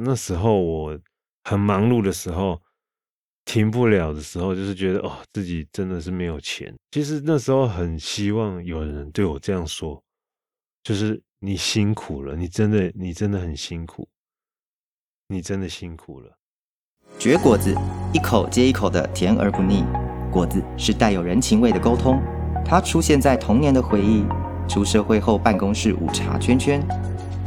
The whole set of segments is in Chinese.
那时候我很忙碌的时候，停不了的时候，就是觉得哦，自己真的是没有钱。其实那时候很希望有人对我这样说，就是你辛苦了，你真的，你真的很辛苦，你真的辛苦了。绝果子，一口接一口的甜而不腻。果子是带有人情味的沟通，它出现在童年的回忆，出社会后办公室午茶圈圈，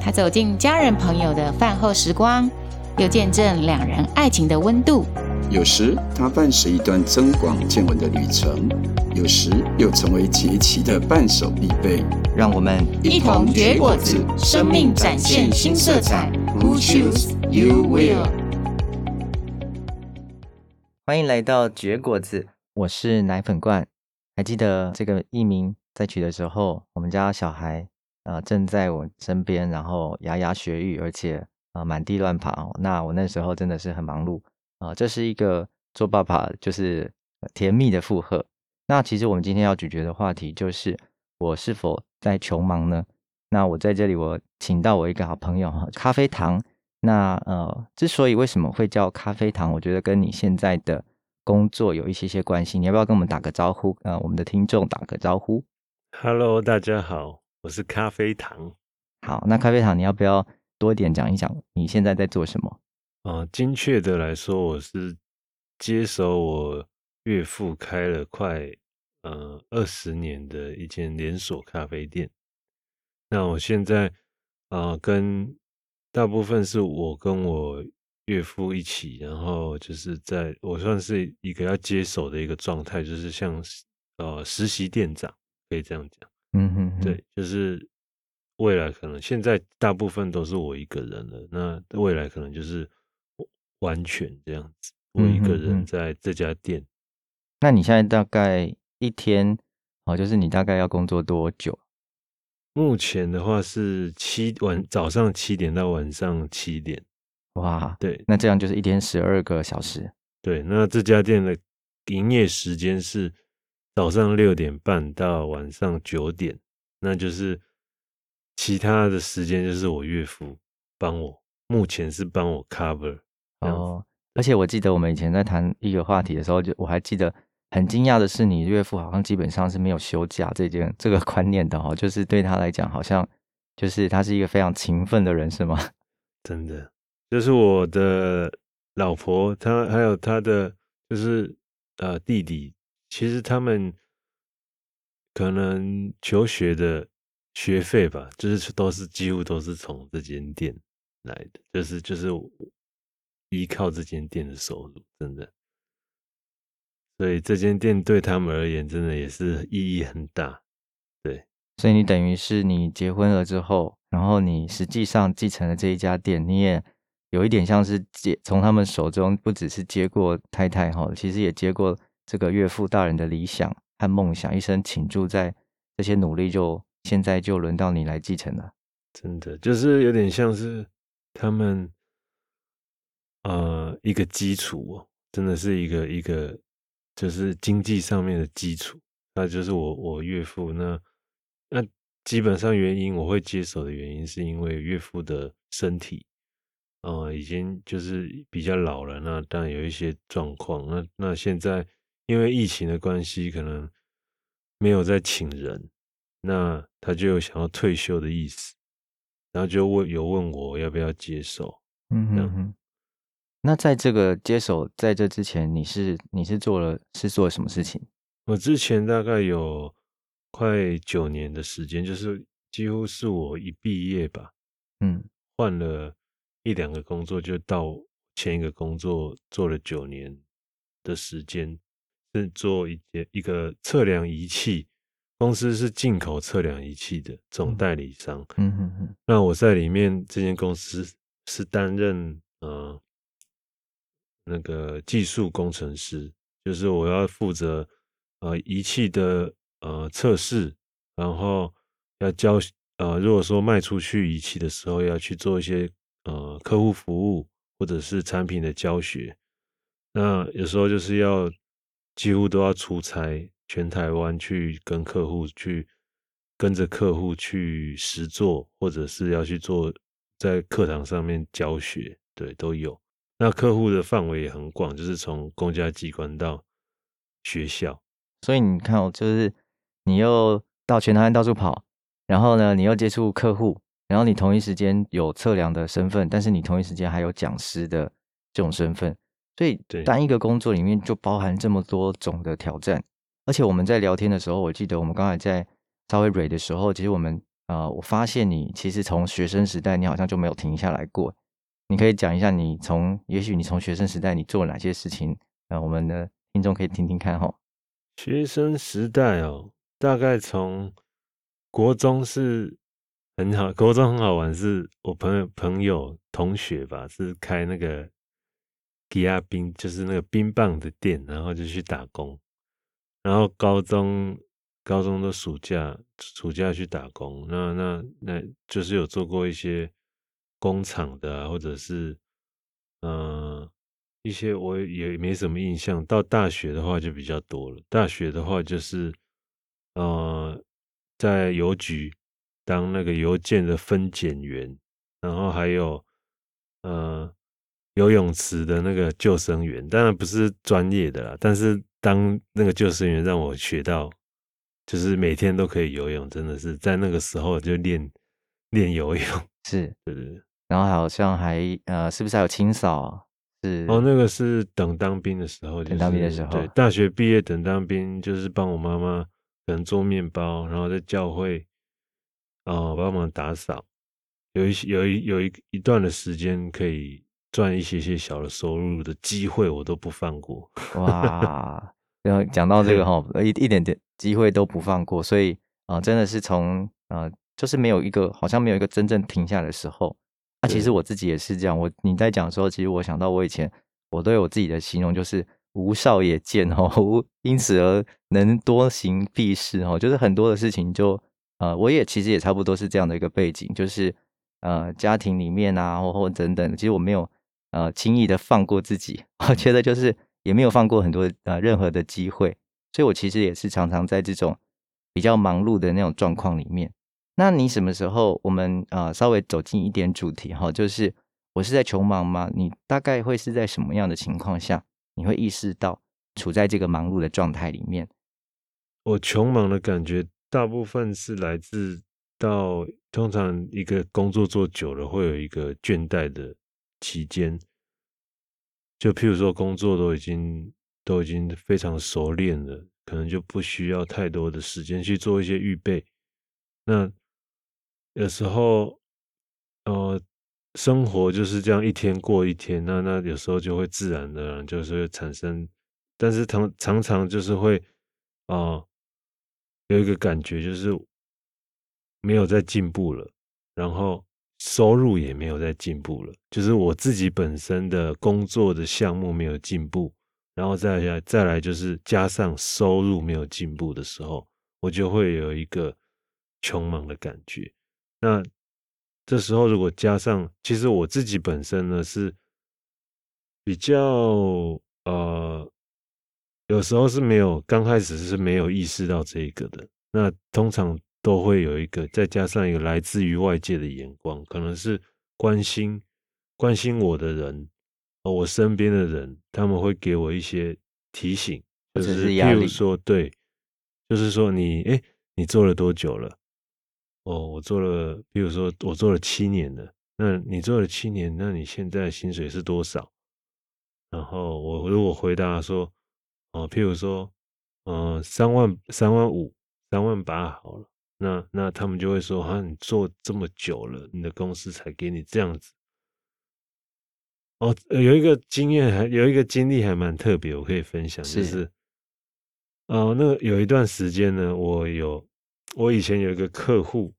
它走进家人朋友的饭后时光，又见证两人爱情的温度。有时它伴随一段增广见闻的旅程，有时又成为节气的伴手必备。让我们一同绝果子，生命展现新色彩。Who choose you will？欢迎来到绝果子，我是奶粉罐。还记得这个艺名在取的时候，我们家小孩啊、呃、正在我身边，然后牙牙学语，而且啊、满地乱跑。那我那时候真的是很忙碌。啊，这是一个做爸爸就是甜蜜的负荷。那其实我们今天要咀嚼的话题就是我是否在穷忙呢？那我在这里，我请到我一个好朋友哈，咖啡糖。那呃，之所以为什么会叫咖啡糖，我觉得跟你现在的工作有一些些关系。你要不要跟我们打个招呼？呃，我们的听众打个招呼。Hello，大家好，我是咖啡糖。好，那咖啡糖，你要不要多一点讲一讲你现在在做什么？啊，精确的来说，我是接手我岳父开了快呃二十年的一间连锁咖啡店。那我现在啊、呃，跟大部分是我跟我岳父一起，然后就是在我算是一个要接手的一个状态，就是像呃实习店长，可以这样讲。嗯哼，哼，对，就是未来可能现在大部分都是我一个人了，那未来可能就是。完全这样子，我一个人在这家店。那你现在大概一天哦，就是你大概要工作多久？目前的话是七晚早上七点到晚上七点。哇，对，那这样就是一天十二个小时。对，那这家店的营业时间是早上六点半到晚上九点，那就是其他的时间就是我岳父帮我，目前是帮我 cover。哦，而且我记得我们以前在谈一个话题的时候，就我还记得很惊讶的是，你岳父好像基本上是没有休假这件这个观念的哦，就是对他来讲，好像就是他是一个非常勤奋的人，是吗？真的，就是我的老婆，她还有她的就是呃弟弟，其实他们可能求学的学费吧，就是都是几乎都是从这间店来的，就是就是。依靠这间店的收入，真的，所以这间店对他们而言，真的也是意义很大。对，所以你等于是你结婚了之后，然后你实际上继承了这一家店，你也有一点像是接从他们手中，不只是接过太太哈，其实也接过这个岳父大人的理想和梦想，一生倾注在这些努力，就现在就轮到你来继承了。真的，就是有点像是他们。呃，一个基础哦，真的是一个一个，就是经济上面的基础。那就是我我岳父那那基本上原因我会接手的原因，是因为岳父的身体，呃，已经就是比较老了，那当然有一些状况。那那现在因为疫情的关系，可能没有再请人，那他就有想要退休的意思，然后就问有问我要不要接手，嗯哼哼。那在这个接手在这之前，你是你是做了是做了什么事情？我之前大概有快九年的时间，就是几乎是我一毕业吧，嗯，换了一两个工作，就到前一个工作做了九年的时间，是做一些一个测量仪器公司，是进口测量仪器的总代理商。嗯嗯嗯。那我在里面这间公司是担任呃。那个技术工程师，就是我要负责呃仪器的呃测试，然后要教呃如果说卖出去仪器的时候，要去做一些呃客户服务或者是产品的教学。那有时候就是要几乎都要出差，全台湾去跟客户去跟着客户去实做，或者是要去做在课堂上面教学对，都有。那客户的范围也很广，就是从公家机关到学校。所以你看哦，就是你又到全台湾到处跑，然后呢，你又接触客户，然后你同一时间有测量的身份，但是你同一时间还有讲师的这种身份，所以单一个工作里面就包含这么多种的挑战。而且我们在聊天的时候，我记得我们刚才在稍微蕊的时候，其实我们呃，我发现你其实从学生时代你好像就没有停下来过。你可以讲一下你从，也许你从学生时代你做了哪些事情？呃，我们的听众可以听听看哈。学生时代哦，大概从国中是很好，国中很好玩，是我朋友朋友同学吧，是开那个抵亚冰，就是那个冰棒的店，然后就去打工。然后高中高中的暑假暑假去打工，那那那就是有做过一些工厂的，或者是嗯。一些我也没什么印象，到大学的话就比较多了。大学的话就是，呃，在邮局当那个邮件的分拣员，然后还有呃游泳池的那个救生员，当然不是专业的啦，但是当那个救生员让我学到，就是每天都可以游泳，真的是在那个时候就练练游泳，是，对对对。然后好像还呃，是不是还有清扫？是哦，那个是等当兵的时候，等当兵的时候，对，大学毕业等当兵，就是帮我妈妈可能做面包，然后在教会哦帮忙打扫，有一些有一有一一段的时间可以赚一些些小的收入的机会，我都不放过。哇，然后讲到这个哈，一一点点机会都不放过，所以啊、呃，真的是从啊、呃，就是没有一个好像没有一个真正停下的时候。那、啊、其实我自己也是这样。我你在讲的时候，其实我想到我以前，我对我自己的形容就是“无少也见”哦，无因此而能多行必事哦，就是很多的事情就呃，我也其实也差不多是这样的一个背景，就是呃，家庭里面啊，或或等等，其实我没有呃轻易的放过自己，我觉得就是也没有放过很多呃任何的机会，所以我其实也是常常在这种比较忙碌的那种状况里面。那你什么时候？我们呃稍微走进一点主题哈，就是我是在穷忙吗？你大概会是在什么样的情况下，你会意识到处在这个忙碌的状态里面？我穷忙的感觉，大部分是来自到通常一个工作做久了，会有一个倦怠的期间。就譬如说，工作都已经都已经非常熟练了，可能就不需要太多的时间去做一些预备。那有时候，呃，生活就是这样一天过一天，那那有时候就会自然的，就是会产生，但是常常常就是会，啊、有一个感觉就是没有在进步了，然后收入也没有在进步了，就是我自己本身的工作的项目没有进步，然后再来再来就是加上收入没有进步的时候，我就会有一个穷忙的感觉。那这时候，如果加上，其实我自己本身呢是比较呃，有时候是没有，刚开始是没有意识到这个的。那通常都会有一个，再加上一个来自于外界的眼光，可能是关心关心我的人，我身边的人，他们会给我一些提醒，就是譬如说，对，就是说你，哎，你做了多久了？哦，我做了，比如说我做了七年了，那你做了七年，那你现在薪水是多少？然后我如果回答说，哦，譬如说，嗯、呃，三万、三万五、三万八好了，那那他们就会说，啊，你做这么久了，你的公司才给你这样子。哦，有一个经验还有一个经历还蛮特别，我可以分享，就是，哦、呃，那有一段时间呢，我有。我以前有一个客户，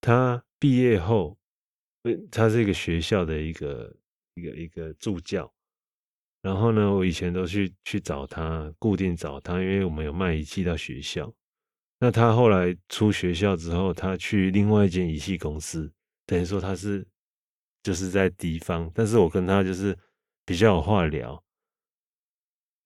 他毕业后，他是一个学校的一个一个一个助教。然后呢，我以前都去去找他，固定找他，因为我们有卖仪器到学校。那他后来出学校之后，他去另外一间仪器公司，等于说他是就是在敌方，但是我跟他就是比较有话聊。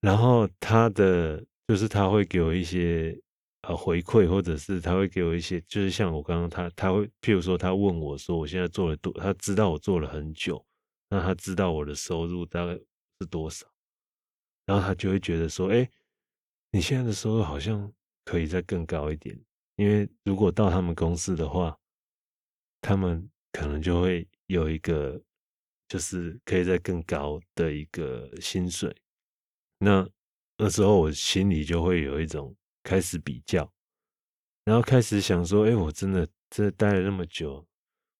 然后他的就是他会给我一些。呃，回馈或者是他会给我一些，就是像我刚刚他他会，譬如说他问我说，我现在做了多，他知道我做了很久，那他知道我的收入大概是多少，然后他就会觉得说，哎，你现在的收入好像可以再更高一点，因为如果到他们公司的话，他们可能就会有一个，就是可以再更高的一个薪水。那那时候我心里就会有一种开始比较，然后开始想说，哎，我真的这待了那么久，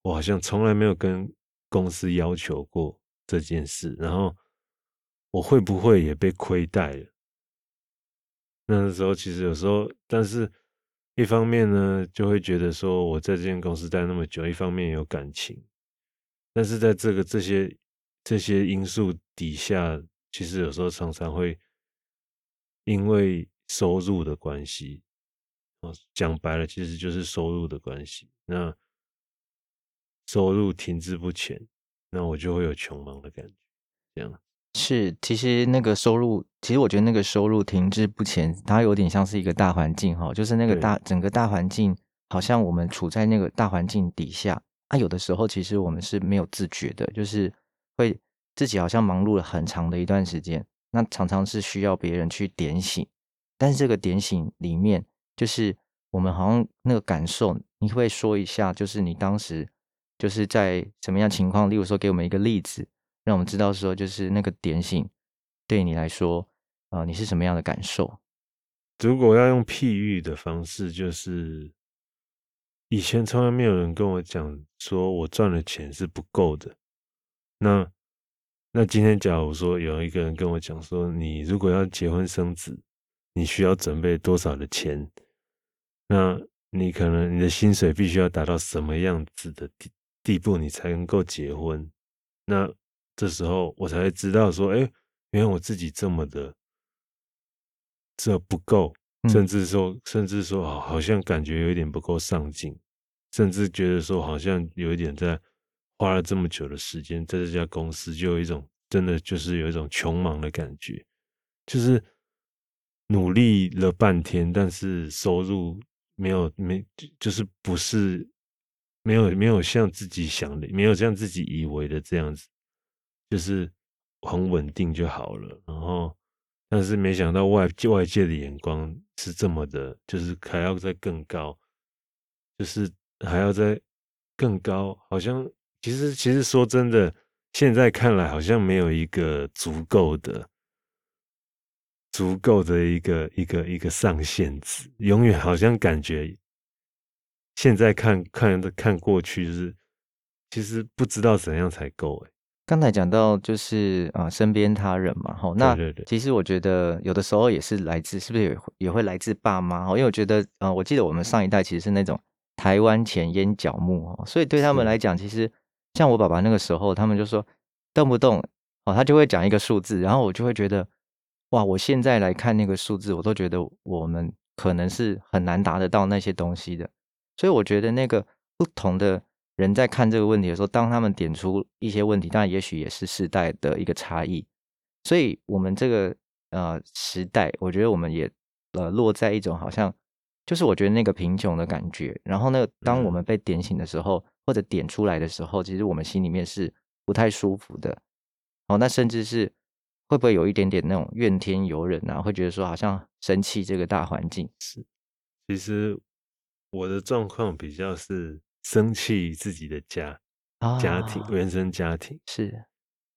我好像从来没有跟。公司要求过这件事，然后我会不会也被亏待了？那时候其实有时候，但是一方面呢，就会觉得说我在这间公司待那么久，一方面有感情，但是在这个这些这些因素底下，其实有时候常常会因为收入的关系，哦，讲白了，其实就是收入的关系。那收入停滞不前，那我就会有穷忙的感觉。这样是，其实那个收入，其实我觉得那个收入停滞不前，它有点像是一个大环境哈，就是那个大整个大环境，好像我们处在那个大环境底下啊。有的时候其实我们是没有自觉的，就是会自己好像忙碌了很长的一段时间，那常常是需要别人去点醒。但是这个点醒里面，就是我们好像那个感受，你会说一下，就是你当时。就是在什么样情况？例如说，给我们一个例子，让我们知道说，就是那个点醒对你来说，啊、呃，你是什么样的感受？如果要用譬喻的方式，就是以前从来没有人跟我讲说我赚的钱是不够的。那那今天假如说有一个人跟我讲说，你如果要结婚生子，你需要准备多少的钱？那你可能你的薪水必须要达到什么样子的地地步你才能够结婚，那这时候我才会知道说，哎，原来我自己这么的这不够，甚至说，嗯、甚至说，好，好像感觉有一点不够上进，甚至觉得说，好像有一点在花了这么久的时间在这家公司，就有一种真的就是有一种穷忙的感觉，就是努力了半天，但是收入没有没就是不是。没有没有像自己想的，没有像自己以为的这样子，就是很稳定就好了。然后，但是没想到外外界的眼光是这么的，就是还要再更高，就是还要再更高。好像其实其实说真的，现在看来好像没有一个足够的、足够的一个一个一个上限值，永远好像感觉。现在看看看过去，就是其实不知道怎样才够哎。刚才讲到就是啊，身边他人嘛，吼，那其实我觉得有的时候也是来自，是不是也也会来自爸妈？因为我觉得啊，我记得我们上一代其实是那种台湾前烟脚木哦，所以对他们来讲，其实像我爸爸那个时候，他们就说动不动哦，他就会讲一个数字，然后我就会觉得哇，我现在来看那个数字，我都觉得我们可能是很难达得到那些东西的。所以我觉得那个不同的人在看这个问题的时候，当他们点出一些问题，当然也许也是世代的一个差异。所以我们这个呃时代，我觉得我们也呃落在一种好像就是我觉得那个贫穷的感觉。然后呢，当我们被点醒的时候，或者点出来的时候，其实我们心里面是不太舒服的。哦，那甚至是会不会有一点点那种怨天尤人啊？会觉得说好像生气这个大环境是，其实。我的状况比较是生气自己的家、啊、家庭、原生家庭，是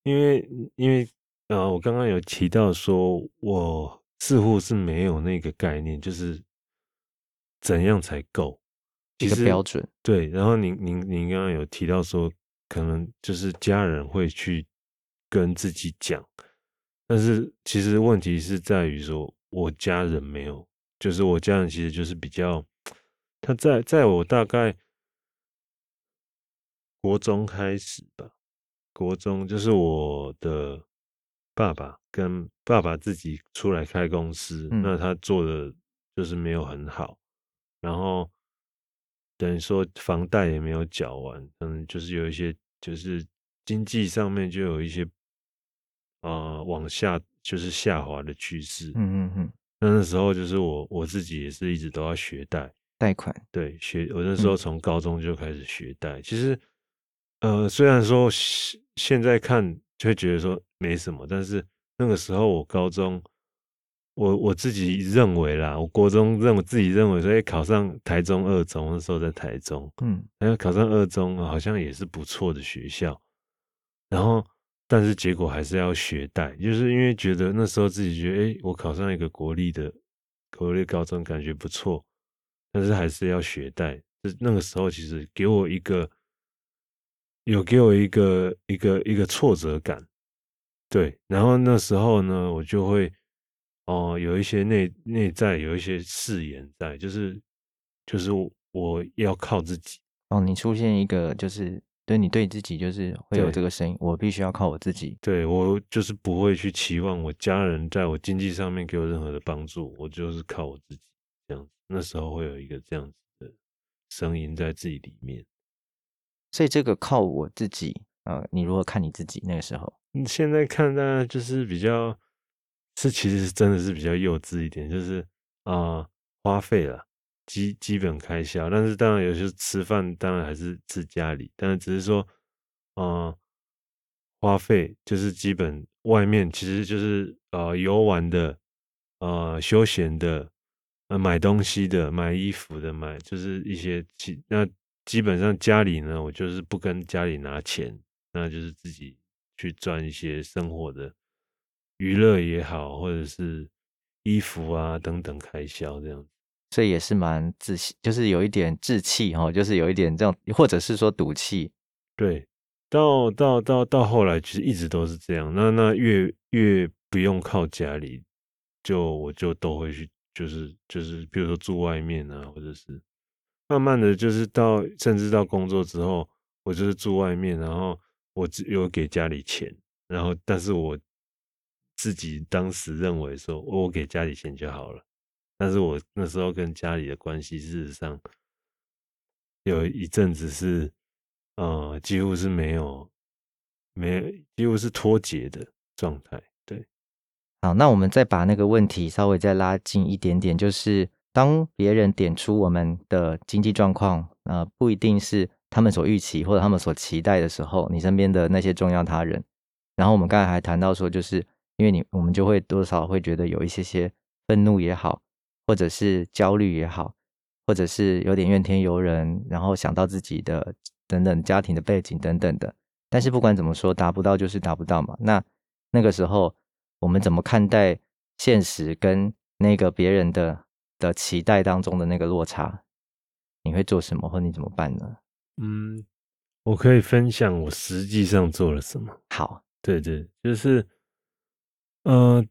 因为因为呃，我刚刚有提到说，我似乎是没有那个概念，就是怎样才够一个标准。对，然后您您您刚刚有提到说，可能就是家人会去跟自己讲，但是其实问题是在于说，我家人没有，就是我家人其实就是比较。他在在我大概国中开始吧，国中就是我的爸爸跟爸爸自己出来开公司，嗯、那他做的就是没有很好，然后等于说房贷也没有缴完，嗯，就是有一些就是经济上面就有一些啊、呃、往下就是下滑的趋势，嗯嗯嗯，那那时候就是我我自己也是一直都要学贷。贷款。对，学我那时候从高中就开始学贷，嗯、其实呃，虽然说现在看就会觉得说没什么，但是那个时候我高中，我我自己认为啦，我国中认为自己认为说，哎，考上台中二中，那时候在台中，嗯，然后考上二中好像也是不错的学校，然后但是结果还是要学贷，就是因为觉得那时候自己觉得，哎，我考上一个国立的国立高中，感觉不错，但是还是要学贷，就那个时候其实给我一个。有给我一个一个一个挫折感，对，然后那时候呢，我就会哦、呃，有一些内内在有一些誓言在，就是就是我要靠自己哦。你出现一个就是对你对自己就是会有这个声音，我必须要靠我自己。对，我就是不会去期望我家人在我经济上面给我任何的帮助，我就是靠我自己这样子。那时候会有一个这样子的声音在自己里面。所以这个靠我自己，呃，你如何看你自己那个时候？你现在看呢，就是比较是其实真的是比较幼稚一点，就是啊、花费了基基本开销，但是当然有些吃饭当然还是吃家里，但是只是说啊、花费就是基本外面其实就是呃游玩的，呃休闲的，呃买东西的，买衣服的，买就是一些其那。基本上家里呢，我就是不跟家里拿钱，那就是自己去赚一些生活的娱乐也好，或者是衣服啊等等开销这样。所以也是蛮自信，就是有一点志气哈，就是有一点这样，或者是说赌气。对，到到到到后来，其实一直都是这样。那那越越不用靠家里，就我就都会去，就是就是，比如说住外面啊，或者是。慢慢的就是到，甚至到工作之后，我就是住外面，然后我只有给家里钱，然后但是我自己当时认为说，我给家里钱就好了，但是我那时候跟家里的关系，事实上有一阵子是，呃，几乎是没有，没有，几乎是脱节的状态。对，好，那我们再把那个问题稍微再拉近一点点，就是。当别人点出我们的经济状况，呃，不一定是他们所预期或者他们所期待的时候，你身边的那些重要他人，然后我们刚才还谈到说，就是因为你，我们就会多少会觉得有一些些愤怒也好，或者是焦虑也好，或者是有点怨天尤人，然后想到自己的等等家庭的背景等等的。但是不管怎么说，达不到就是达不到嘛。那那个时候我们怎么看待现实跟那个别人的？的期待当中的那个落差，你会做什么，或你怎么办呢？嗯，我可以分享我实际上做了什么。好，对对，就是，呃，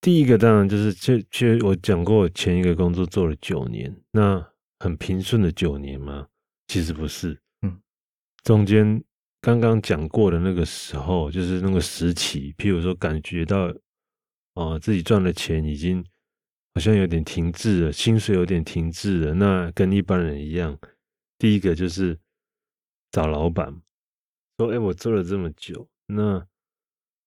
第一个当然就是，就就我讲过，我前一个工作做了九年，那很平顺的九年吗？其实不是，嗯，中间刚刚讲过的那个时候，就是那个时期，譬如说感觉到，哦、呃，自己赚的钱已经。好像有点停滞了，薪水有点停滞了。那跟一般人一样，第一个就是找老板说：“哎，我做了这么久，那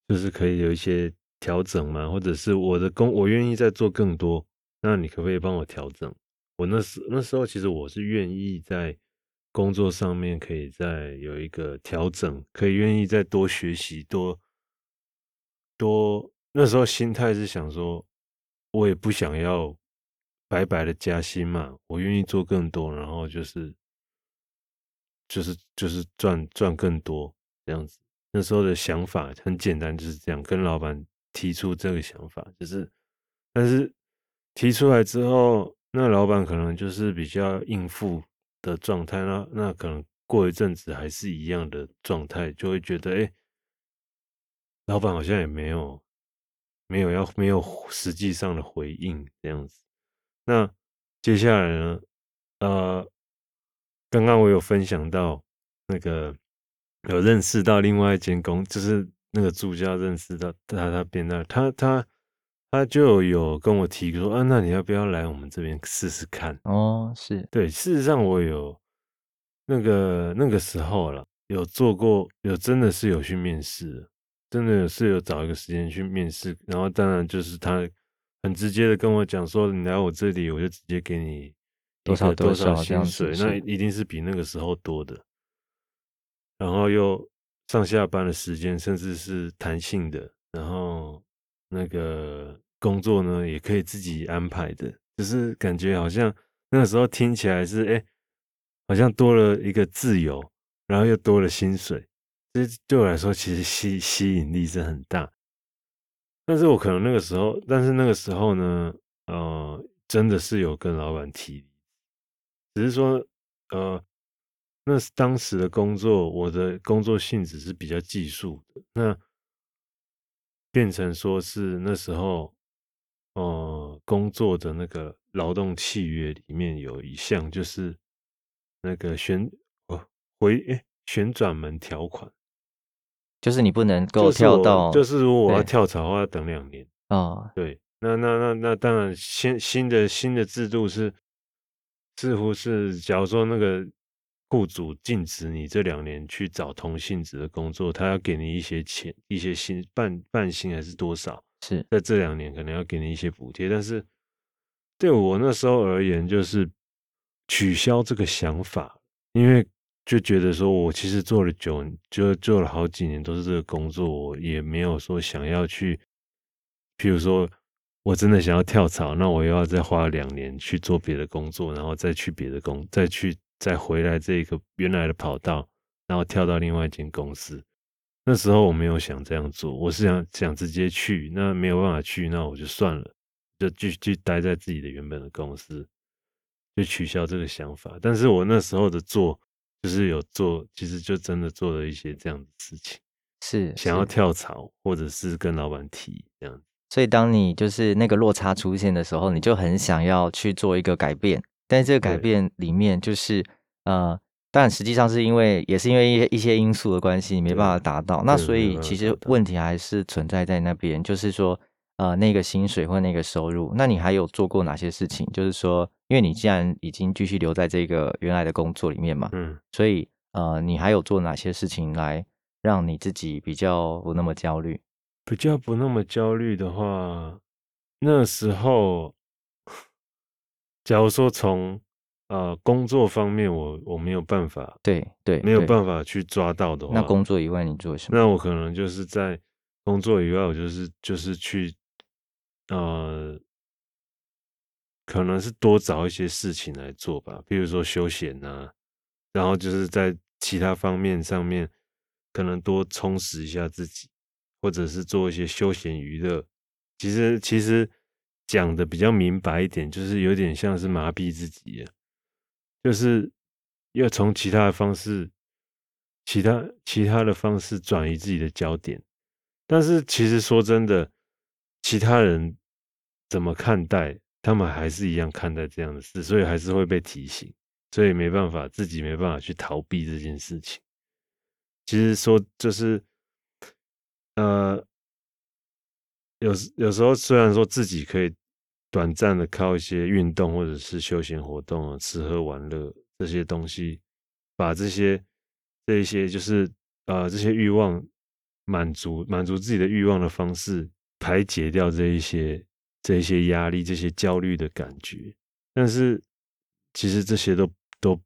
就是可以有一些调整吗？或者是我的工，我愿意再做更多，那你可不可以帮我调整？”我那时那时候其实我是愿意在工作上面可以再有一个调整，可以愿意再多学习，多多。那时候心态是想说。我也不想要白白的加薪嘛，我愿意做更多，然后就是就是就是赚赚更多这样子。那时候的想法很简单，就是这样跟老板提出这个想法，就是但是提出来之后，那老板可能就是比较应付的状态，那那可能过一阵子还是一样的状态，就会觉得哎，老板好像也没有。没有要没有实际上的回应这样子，那接下来呢？呃，刚刚我有分享到那个有认识到另外一间公，就是那个助教认识到他他边那他他他就有跟我提说啊，那你要不要来我们这边试试看？哦，是对，事实上我有那个那个时候了，有做过，有真的是有去面试。真的是有找一个时间去面试，然后当然就是他很直接的跟我讲说，你来我这里，我就直接给你多少多少薪水，那一定是比那个时候多的。然后又上下班的时间甚至是弹性的，然后那个工作呢也可以自己安排的，就是感觉好像那个时候听起来是哎，好像多了一个自由，然后又多了薪水，这对我来说其实吸吸引力是很大。但是我可能那个时候，但是那个时候呢，呃，真的是有跟老板提，只是说，呃，那是当时的工作，我的工作性质是比较技术的，那变成说是那时候，呃，工作的那个劳动契约里面有一项就是那个旋哦回诶旋转门条款。就是你不能够跳到，就是，如果我要跳槽的话，要等两年。哦，对，那那那那当然新新的新的制度是，似乎是假如说那个雇主禁止你这两年去找同性质的工作，他要给你一些钱，一些薪半半薪还是多少？是在这两年可能要给你一些补贴，但是对我那时候而言，就是取消这个想法，因为。就觉得说，我其实做了久，就做了好几年都是这个工作，我也没有说想要去，譬如说，我真的想要跳槽，那我又要再花两年去做别的工作，然后再去别的工，再去再回来这个原来的跑道，然后跳到另外一间公司。那时候我没有想这样做，我是想想直接去，那没有办法去，那我就算了，就继续待在自己的原本的公司，就取消这个想法。但是我那时候的做。就是有做，其实就真的做了一些这样的事情，是想要跳槽，或者是跟老板提这样。所以当你就是那个落差出现的时候，你就很想要去做一个改变，但是这个改变里面就是呃，但实际上是因为也是因为一些一些因素的关系，你没办法达到。那所以其实问题还是存在在那边，就是说。呃，那个薪水或那个收入，那你还有做过哪些事情？就是说，因为你既然已经继续留在这个原来的工作里面嘛，嗯，所以呃，你还有做哪些事情来让你自己比较不那么焦虑？比较不那么焦虑的话，那时候，假如说从呃工作方面我，我我没有办法，对对，没有办法去抓到的话，那工作以外你做什么？那我可能就是在工作以外，我就是就是去。呃，可能是多找一些事情来做吧，比如说休闲啊，然后就是在其他方面上面，可能多充实一下自己，或者是做一些休闲娱乐。其实，其实讲的比较明白一点，就是有点像是麻痹自己，就是要从其他的方式，其他其他的方式转移自己的焦点。但是，其实说真的，其他人。怎么看待？他们还是一样看待这样的事，所以还是会被提醒，所以没办法，自己没办法去逃避这件事情。其实说就是，呃，有有时候虽然说自己可以短暂的靠一些运动或者是休闲活动啊，吃喝玩乐这些东西，把这些这一些就是呃这些欲望满足满足自己的欲望的方式，排解掉这一些。这些压力、这些焦虑的感觉，但是其实这些都都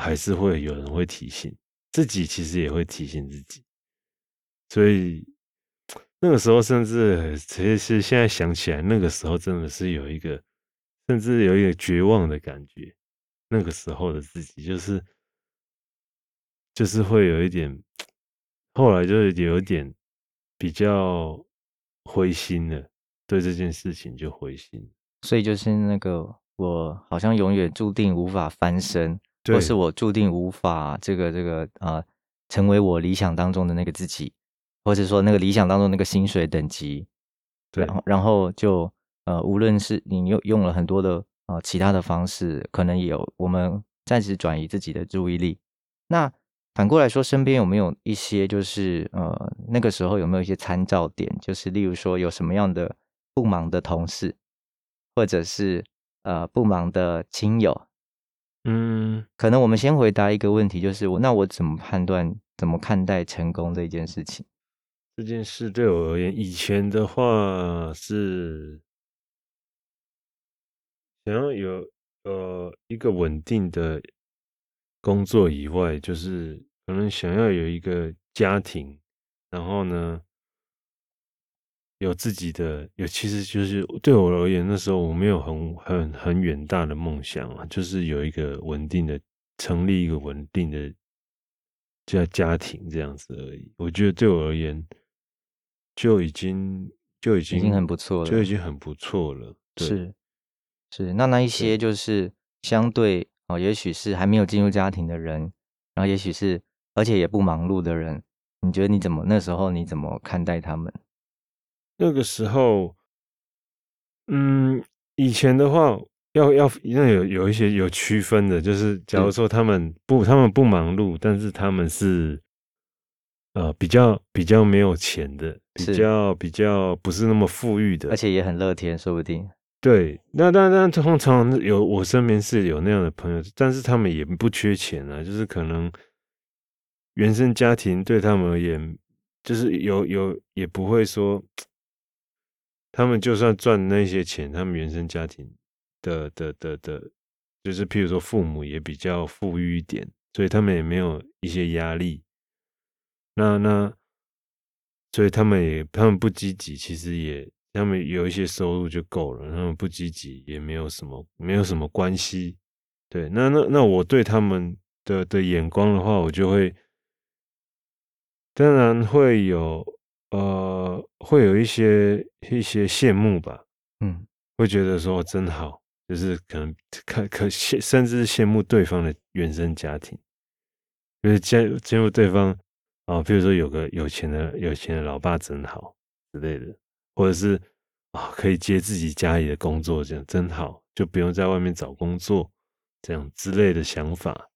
还是会有人会提醒自己，其实也会提醒自己。所以那个时候，甚至其实现在想起来，那个时候真的是有一个，甚至有一个绝望的感觉。那个时候的自己，就是就是会有一点，后来就是有一点比较灰心了。对这件事情就灰心，所以就是那个我好像永远注定无法翻身，或是我注定无法这个这个呃成为我理想当中的那个自己，或者说那个理想当中那个薪水等级，对，然后然后就呃无论是你用用了很多的呃其他的方式，可能也有我们暂时转移自己的注意力，那。反过来说，身边有没有一些就是呃那个时候有没有一些参照点？就是例如说有什么样的。不忙的同事，或者是呃不忙的亲友，嗯，可能我们先回答一个问题，就是我那我怎么判断、怎么看待成功这件事情？这件事对我而言，以前的话是想要有呃一个稳定的工作以外，就是可能想要有一个家庭，然后呢，有自己的，有其实就是对我而言，那时候我没有很很很远大的梦想啊，就是有一个稳定的，成立一个稳定的家家庭这样子而已。我觉得对我而言，就已经就已经已经很不错了，就已经很不错了。是是，那那一些就是相对哦，也许是还没有进入家庭的人，然后也许是而且也不忙碌的人，你觉得你怎么那时候你怎么看待他们？那个时候，嗯，以前的话，要要那有有一些有区分的，就是假如说他们不，他们不忙碌，但是他们是，呃，比较比较没有钱的，比较比较不是那么富裕的，而且也很乐天，说不定。对，那当然通常有我身边是有那样的朋友，但是他们也不缺钱啊，就是可能原生家庭对他们而言，就是有有也不会说。他们就算赚那些钱，他们原生家庭的的的的，就是譬如说父母也比较富裕一点，所以他们也没有一些压力。那那，所以他们也他们不积极，其实也他们有一些收入就够了。他们不积极也没有什么没有什么关系。对，那那那我对他们的的眼光的话，我就会当然会有。呃，会有一些一些羡慕吧，嗯，会觉得说真好，就是可能看可羡，甚至是羡慕对方的原生家庭，就是羡羡慕对方啊，呃，比如说有个有钱的有钱的老爸真好之类的，或者是啊，可以接自己家里的工作，这样真好，就不用在外面找工作，这样之类的想法。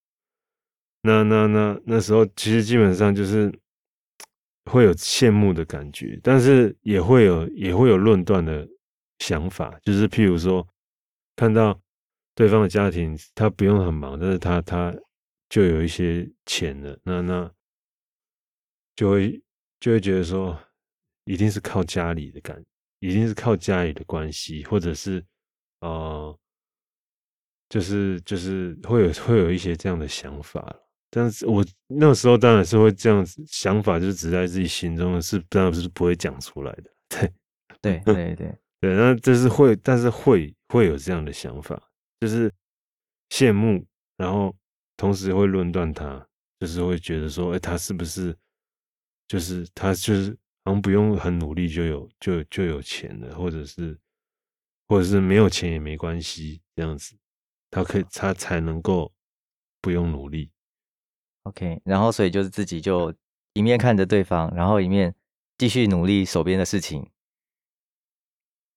那那那那时候其实基本上就是。会有羡慕的感觉，但是也会有也会有论断的想法，就是譬如说，看到对方的家庭，他不用很忙，但是他他就有一些钱了，那那就会就会觉得说，一定是靠家里的感，一定是靠家里的关系，或者是呃，就是就是会有会有一些这样的想法了。但是我那时候当然是会这样子想法，就是只在自己心中的是，当然是不会讲出来的。对，对，对，对，对。那这是会，但是会会有这样的想法，就是羡慕，然后同时会论断他，就是会觉得说，哎，他是不是就是他就是好像不用很努力就有就就有钱了，或者是或者是没有钱也没关系这样子，他可以他才能够不用努力。OK，然后所以就是自己就一面看着对方，然后一面继续努力手边的事情。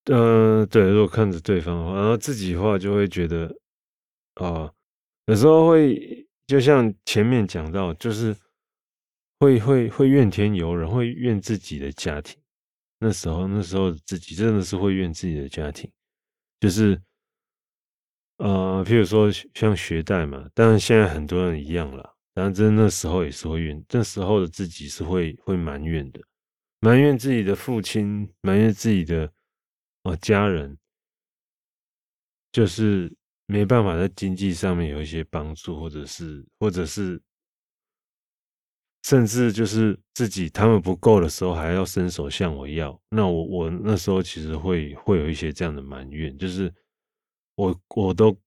呃，对，如果看着对方的话，然后自己的话就会觉得，啊、有时候会就像前面讲到，就是会会会怨天尤人，会怨自己的家庭。那时候那时候自己真的是会怨自己的家庭，就是呃，譬如说像学贷嘛，当然现在很多人一样了。但真那时候也是会怨，那时候的自己是会会埋怨的，埋怨自己的父亲，埋怨自己的哦家人，就是没办法在经济上面有一些帮助，或者是或者是甚至就是自己他们不够的时候还要伸手向我要，那我我那时候其实会会有一些这样的埋怨，就是我我都。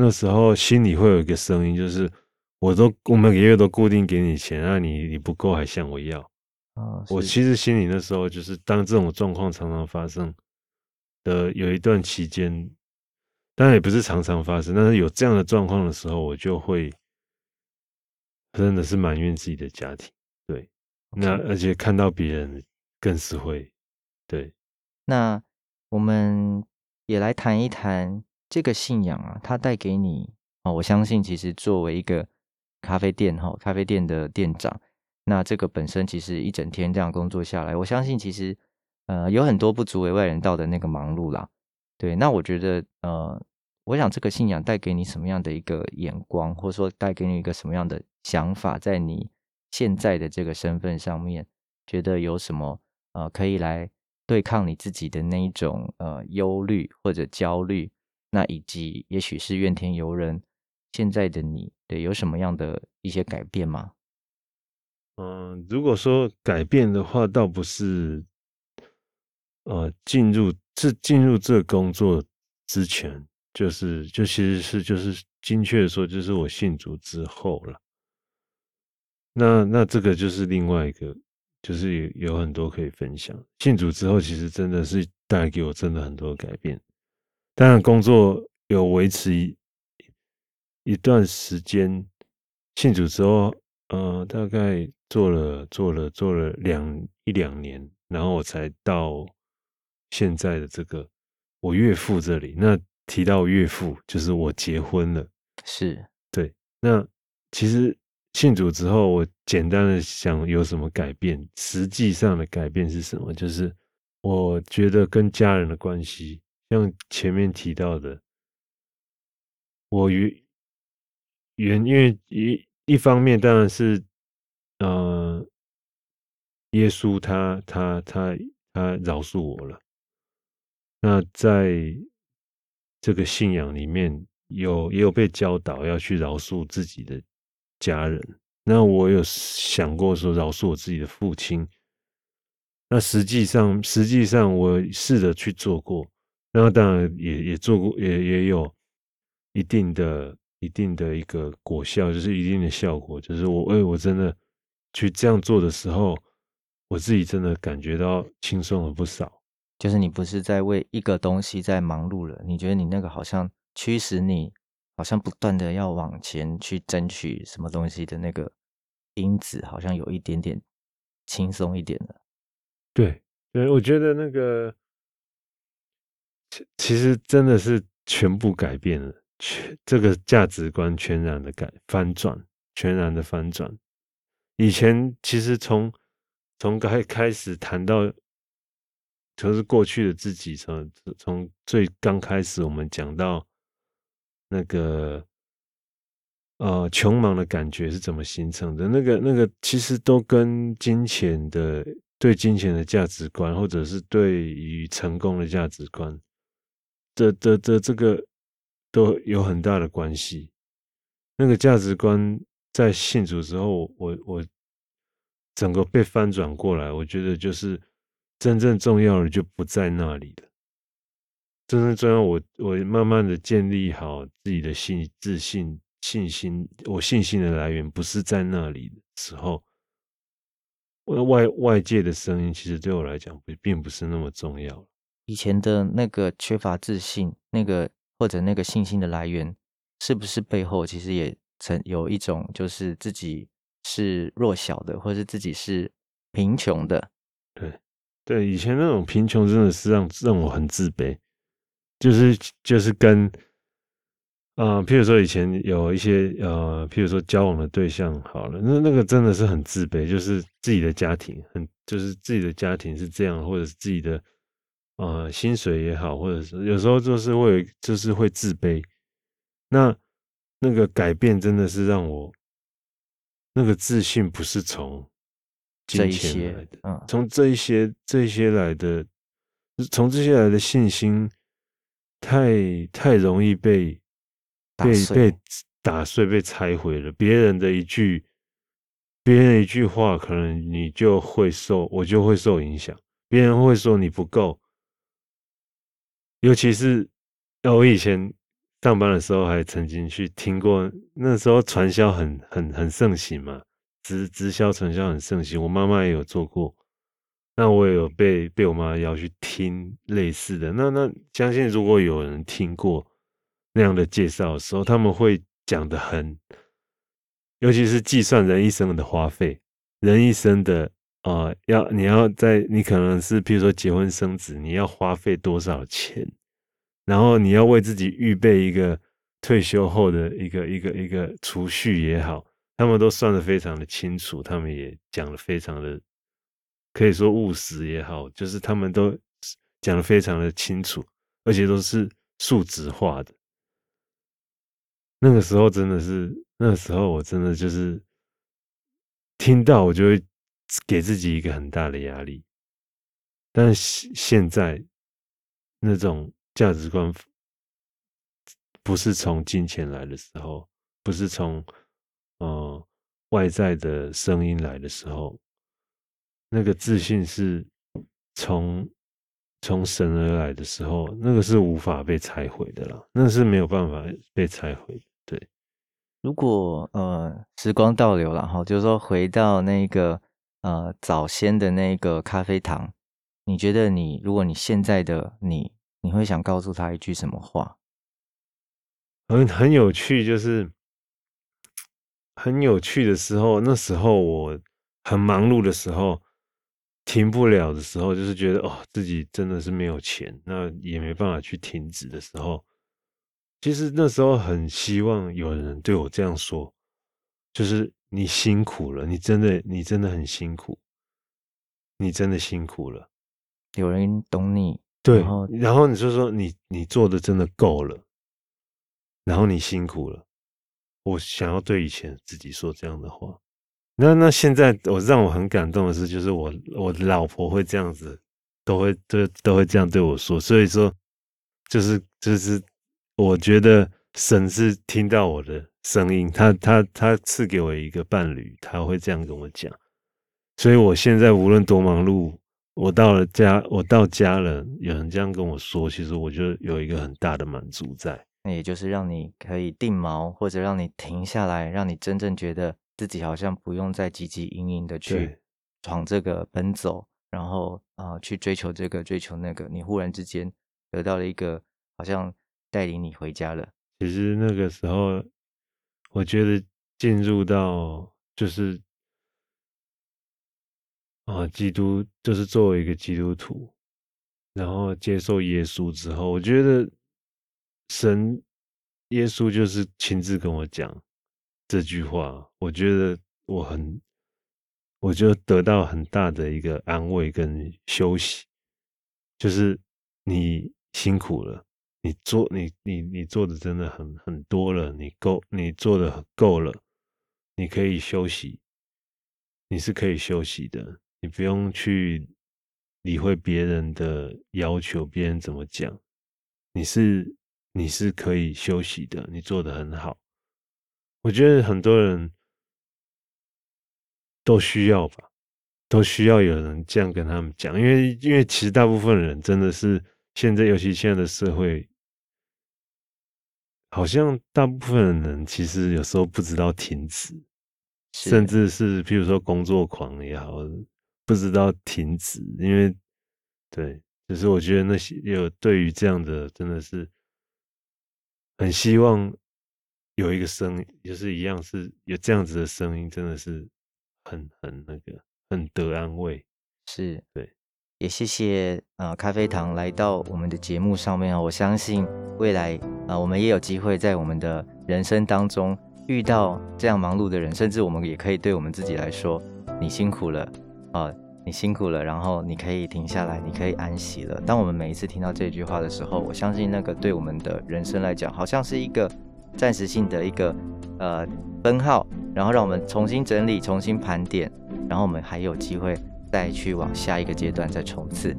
那时候心里会有一个声音，就是我都我每个月都固定给你钱，那你你不够还向我要。哦，我其实心里那时候就是当这种状况常常发生的有一段期间，当然也不是常常发生，但是有这样的状况的时候，我就会真的是埋怨自己的家庭。对.那而且看到别人更是会。对，那我们也来谈一谈。这个信仰啊，它带给你哦，我相信其实作为一个咖啡店哈，咖啡店的店长，那这个本身其实一整天这样工作下来，我相信其实呃有很多不足为外人道的那个忙碌啦。对，那我觉得呃，我想这个信仰带给你什么样的一个眼光，或者说带给你一个什么样的想法，在你现在的这个身份上面，觉得有什么呃可以来对抗你自己的那一种呃忧虑或者焦虑。那以及也许是怨天尤人，现在的你对，有什么样的一些改变吗？嗯，如果说改变的话，倒不是，呃，进入这进入这工作之前，就是就其实是就是精确的说，就是我信主之后了。那那这个就是另外一个，就是有有很多可以分享。信主之后，其实真的是带给我真的很多改变。当然，工作有维持一一段时间，信主之后，呃，大概做了做了做了两一两年，然后我才到现在的这个我岳父这里。那提到岳父，就是我结婚了，是对。那其实。信主之后，我简单的想有什么改变？实际上的改变是什么？就是我觉得跟家人的关系，像前面提到的，我原原因为一一方面当然是，呃，耶稣他他他他饶恕我了。那在这个信仰里面有也有被教导要去饶恕自己的。家人，那我有想过说饶恕我自己的父亲。那实际上，实际上我试着去做过，那当然也也做过，也也有一定的、一定的一个果效，就是一定的效果。就是我，哎，我真的去这样做的时候，我自己真的感觉到轻松了不少。就是你不是在为一个东西在忙碌了，你觉得你那个好像驱使你。好像不断的要往前去争取什么东西的那个因子，好像有一点点轻松一点了。对，对，我觉得那个其其实真的是全部改变了，全这个价值观全然的改翻转，全然的翻转。以前其实从从开开始谈到，就是过去的自己，从从最刚开始我们讲到。那个呃，穷忙的感觉是怎么形成的？那个那个其实都跟金钱的对金钱的价值观，或者是对于成功的价值观的的的这个都有很大的关系。那个价值观在信主之后，我我整个被翻转过来，我觉得就是真正重要的就不在那里了。真正重要，我我慢慢的建立好自己的信自信信心，我信心的来源不是在那里的时候，外外界的声音其实对我来讲不并不是那么重要。以前的那个缺乏自信，那个或者那个信心的来源，是不是背后其实也曾有一种就是自己是弱小的，或者是自己是贫穷的？对对，以前那种贫穷真的是让让我很自卑。就是就是跟，啊、譬如说以前有一些呃，譬如说交往的对象好了，那那个真的是很自卑，就是自己的家庭很，就是自己的家庭是这样，或者是自己的呃薪水也好，或者是有时候就是会就是会自卑。那那个改变真的是让我那个自信不是从金钱来的，嗯，从这一些这一些来的，从这些来的信心。太太容易被被被打碎、被拆毁了。别人的一句，别人一句话，可能你就会受，我就会受影响。别人会说你不够，尤其是我以前上班的时候，还曾经去听过。那时候传销很很很盛行嘛，直直销传销很盛行。我妈妈也有做过。那我也有被被我妈要去听类似的，那那相信如果有人听过那样的介绍的时候，他们会讲的很，尤其是计算人一生的花费，人一生的呃，要你要在你可能是譬如说结婚生子，你要花费多少钱，然后你要为自己预备一个退休后的一个一个一个储蓄也好，他们都算得非常的清楚，他们也讲得非常的。可以说务实也好，就是他们都讲得非常的清楚，而且都是数值化的。那个时候真的是，那个时候我真的就是听到，我就会给自己一个很大的压力。但是现在那种价值观不是从金钱来的时候，不是从呃外在的声音来的时候，那个自信是从从神而来的时候，那个是无法被拆毁的啦，那是没有办法被拆毁。对，如果呃时光倒流了哈，就是说回到那个呃早先的那个咖啡糖，你觉得你如果你现在的你，你会想告诉他一句什么话？很很有趣，就是很有趣的时候，那时候我很忙碌的时候。停不了的时候，就是觉得哦，自己真的是没有钱，那也没办法去停止的时候，其实那时候很希望有人对我这样说，就是你辛苦了，你真的，你真的很辛苦，你真的辛苦了，有人懂你，对，然后，然后你就说你你做的真的够了，然后你辛苦了，我想要对以前自己说这样的话。那那现在我让我很感动的是，就是我我的老婆会这样子，都会都都会这样对我说，所以说就是就是我觉得神是听到我的声音，他他他赐给我一个伴侣，他会这样跟我讲，所以我现在无论多忙碌，我到了家，我到家了，有人这样跟我说，其实我就有一个很大的满足在，那也就是让你可以定锚，或者让你停下来，让你真正觉得。自己好像不用再汲汲营营的去闯这个奔走，然后啊、呃、去追求这个追求那个，你忽然之间得到了一个好像带领你回家了。其实那个时候，我觉得进入到就是啊基督，就是作为一个基督徒，然后接受耶稣之后，我觉得神耶稣就是亲自跟我讲。这句话，我觉得我很，我就得到很大的一个安慰跟休息，就是你辛苦了，你做你你你做的真的很很多了，你够你做的够了，你可以休息，你是可以休息的，你不用去理会别人的要求，别人怎么讲，你是你是可以休息的，你做的很好。我觉得很多人都需要吧，都需要有人这样跟他们讲，因为因为其实大部分人真的是现在，尤其现在的社会，好像大部分人其实有时候不知道停止，甚至是譬如说工作狂也好，不知道停止，因为对，就是我觉得那些有对于这样的真的是很希望。有一个声音，就是一样是有这样子的声音，真的是很很那个，很得安慰。是对，也谢谢呃咖啡糖来到我们的节目上面啊，我相信未来啊、我们也有机会在我们的人生当中遇到这样忙碌的人，甚至我们也可以对我们自己来说，你辛苦了啊、你辛苦了，然后你可以停下来，你可以安息了。当我们每一次听到这句话的时候，我相信那个对我们的人生来讲，好像是一个。暂时性的一个呃分号，然后让我们重新整理、重新盘点，然后我们还有机会再去往下一个阶段再冲刺。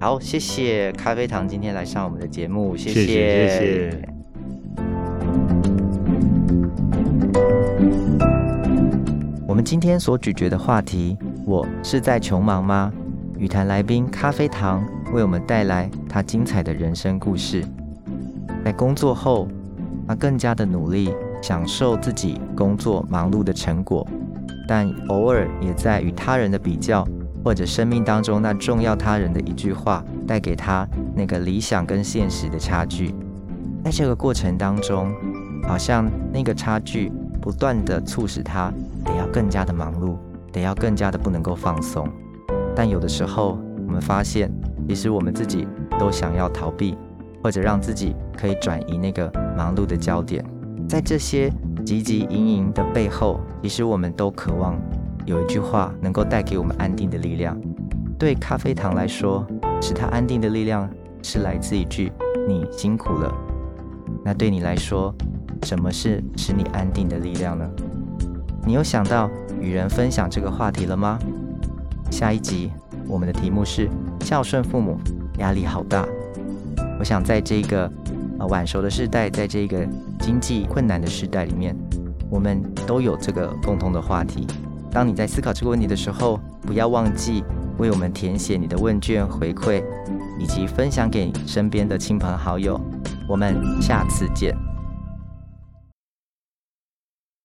好，谢谢咖啡糖今天来上我们的节目，谢谢谢谢。我们今天所咀嚼的话题，我是在穷忙吗？与谈来宾咖啡糖为我们带来他精彩的人生故事，在工作后。他更加的努力，享受自己工作忙碌的成果，但偶尔也在与他人的比较，或者生命当中那重要他人的一句话，带给他那个理想跟现实的差距。在这个过程当中，好像那个差距不断的促使他得要更加的忙碌，得要更加的不能够放松。但有的时候，我们发现，其实我们自己都想要逃避。或者让自己可以转移那个忙碌的焦点，在这些汲汲营营的背后，其实我们都渴望有一句话能够带给我们安定的力量。对咖啡糖来说，使它安定的力量是来自一句“你辛苦了”。那对你来说，什么是使你安定的力量呢？你有想到与人分享这个话题了吗？下一集我们的题目是孝顺父母，压力好大。我想在这个呃晚熟的时代，在这个经济困难的时代里面，我们都有这个共同的话题。当你在思考这个问题的时候，不要忘记为我们填写你的问卷回馈，以及分享给身边的亲朋好友。我们下次见。